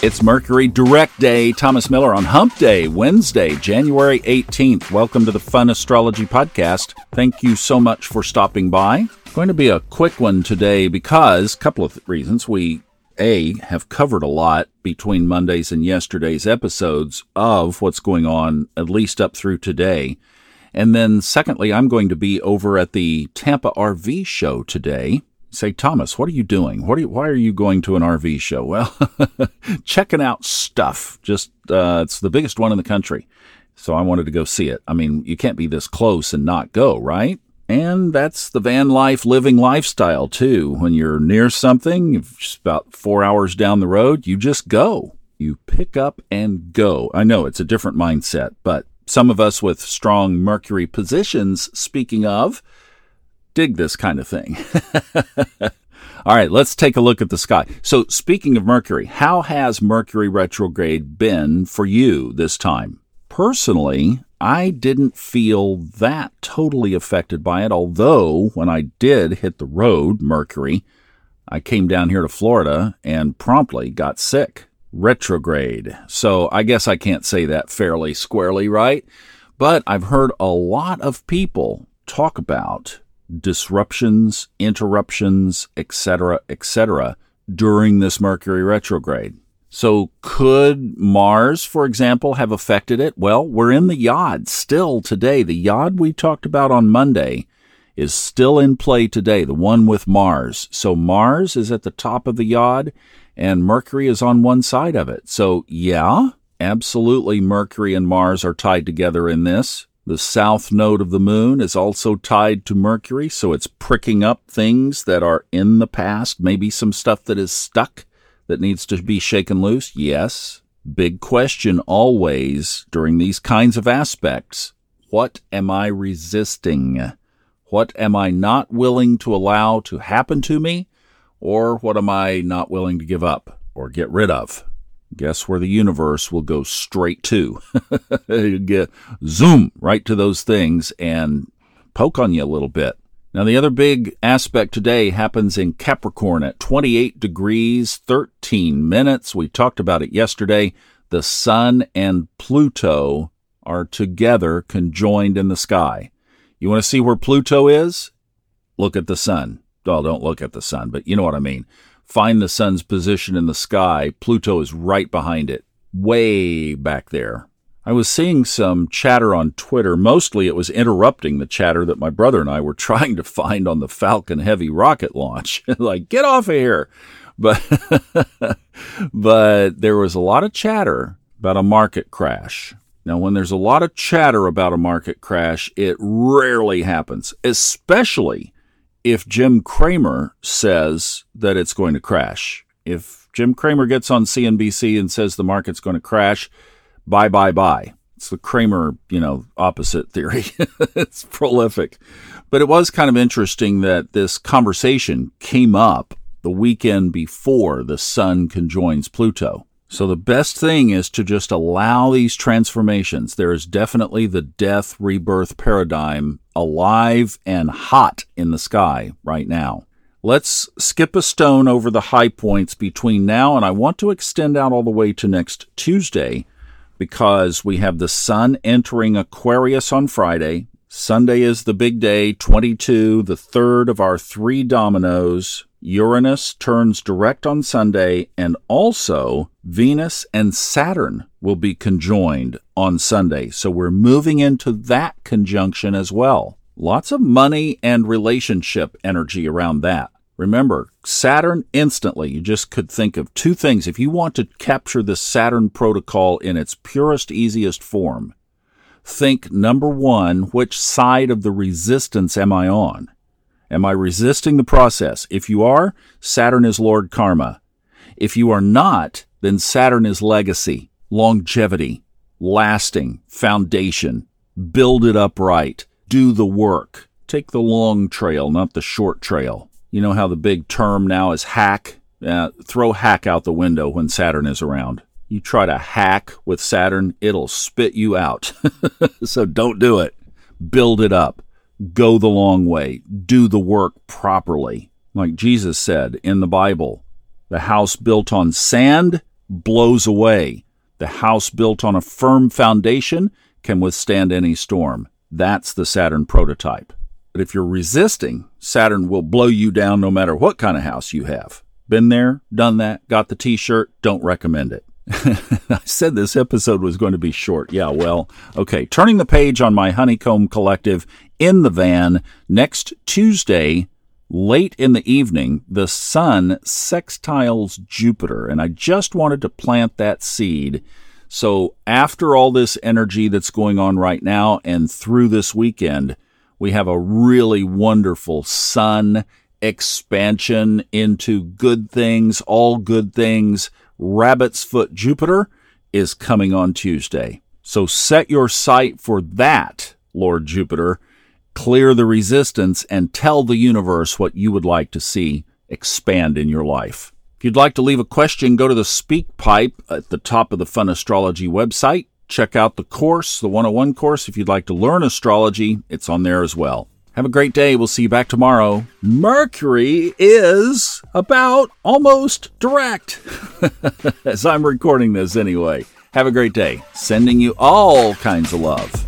It's Mercury Direct Day. Thomas Miller on Hump Day, Wednesday, January 18th. Welcome to the Fun Astrology Podcast. Thank you so much for stopping by. Going to be a quick one today because a couple of reasons. We a have covered a lot between Monday's and yesterday's episodes of what's going on at least up through today. And then secondly, I'm going to be over at the Tampa RV show today say, Thomas, what are you doing? What are you, why are you going to an RV show? Well, checking out stuff. Just, uh, it's the biggest one in the country. So I wanted to go see it. I mean, you can't be this close and not go, right? And that's the van life living lifestyle too. When you're near something, just about four hours down the road, you just go. You pick up and go. I know it's a different mindset, but some of us with strong Mercury positions, speaking of, dig this kind of thing. All right, let's take a look at the sky. So, speaking of Mercury, how has Mercury retrograde been for you this time? Personally, I didn't feel that totally affected by it, although when I did hit the road, Mercury, I came down here to Florida and promptly got sick. Retrograde. So, I guess I can't say that fairly squarely, right? But I've heard a lot of people talk about disruptions, interruptions, etc., etc., during this Mercury retrograde. So, could Mars, for example, have affected it? Well, we're in the Yod still today. The Yod we talked about on Monday is still in play today, the one with Mars. So, Mars is at the top of the Yod, and Mercury is on one side of it. So, yeah, absolutely, Mercury and Mars are tied together in this. The south node of the moon is also tied to Mercury, so it's pricking up things that are in the past, maybe some stuff that is stuck that needs to be shaken loose. Yes. Big question always during these kinds of aspects. What am I resisting? What am I not willing to allow to happen to me? Or what am I not willing to give up or get rid of? Guess where the universe will go straight to? you get zoom right to those things and poke on you a little bit. Now, the other big aspect today happens in Capricorn at 28 degrees, 13 minutes. We talked about it yesterday. The Sun and Pluto are together, conjoined in the sky. You want to see where Pluto is? Look at the Sun. Well, don't look at the Sun, but you know what I mean find the sun's position in the sky, Pluto is right behind it, way back there. I was seeing some chatter on Twitter. Mostly it was interrupting the chatter that my brother and I were trying to find on the Falcon Heavy rocket launch. like, get off of here. But, but there was a lot of chatter about a market crash. Now, when there's a lot of chatter about a market crash, it rarely happens, especially if Jim Cramer says that it's going to crash. If Jim Cramer gets on CNBC and says the market's going to crash, bye, bye, bye. It's the Cramer, you know, opposite theory. it's prolific. But it was kind of interesting that this conversation came up the weekend before the sun conjoins Pluto. So the best thing is to just allow these transformations. There is definitely the death rebirth paradigm alive and hot in the sky right now. Let's skip a stone over the high points between now and I want to extend out all the way to next Tuesday because we have the sun entering Aquarius on Friday. Sunday is the big day, 22, the third of our three dominoes. Uranus turns direct on Sunday, and also Venus and Saturn will be conjoined on Sunday. So we're moving into that conjunction as well. Lots of money and relationship energy around that. Remember, Saturn instantly, you just could think of two things. If you want to capture the Saturn protocol in its purest, easiest form, think number one, which side of the resistance am I on? Am I resisting the process? If you are, Saturn is Lord Karma. If you are not, then Saturn is legacy, longevity, lasting, foundation. Build it up right. Do the work. Take the long trail, not the short trail. You know how the big term now is hack? Uh, throw hack out the window when Saturn is around. You try to hack with Saturn, it'll spit you out. so don't do it. Build it up go the long way, do the work properly. Like Jesus said in the Bible, the house built on sand blows away. The house built on a firm foundation can withstand any storm. That's the Saturn prototype. But if you're resisting, Saturn will blow you down no matter what kind of house you have. Been there, done that, got the t shirt, don't recommend it. I said this episode was going to be short. Yeah, well, okay. Turning the page on my Honeycomb Collective in the van next Tuesday, late in the evening, the sun sextiles Jupiter. And I just wanted to plant that seed. So after all this energy that's going on right now and through this weekend, we have a really wonderful sun expansion into good things, all good things. Rabbit's Foot Jupiter is coming on Tuesday. So set your sight for that, Lord Jupiter. Clear the resistance and tell the universe what you would like to see expand in your life. If you'd like to leave a question, go to the SpeakPipe at the top of the Fun Astrology website. Check out the course, the 101 course. If you'd like to learn astrology, it's on there as well. Have a great day. We'll see you back tomorrow. Mercury is about almost direct as I'm recording this anyway. Have a great day. Sending you all kinds of love.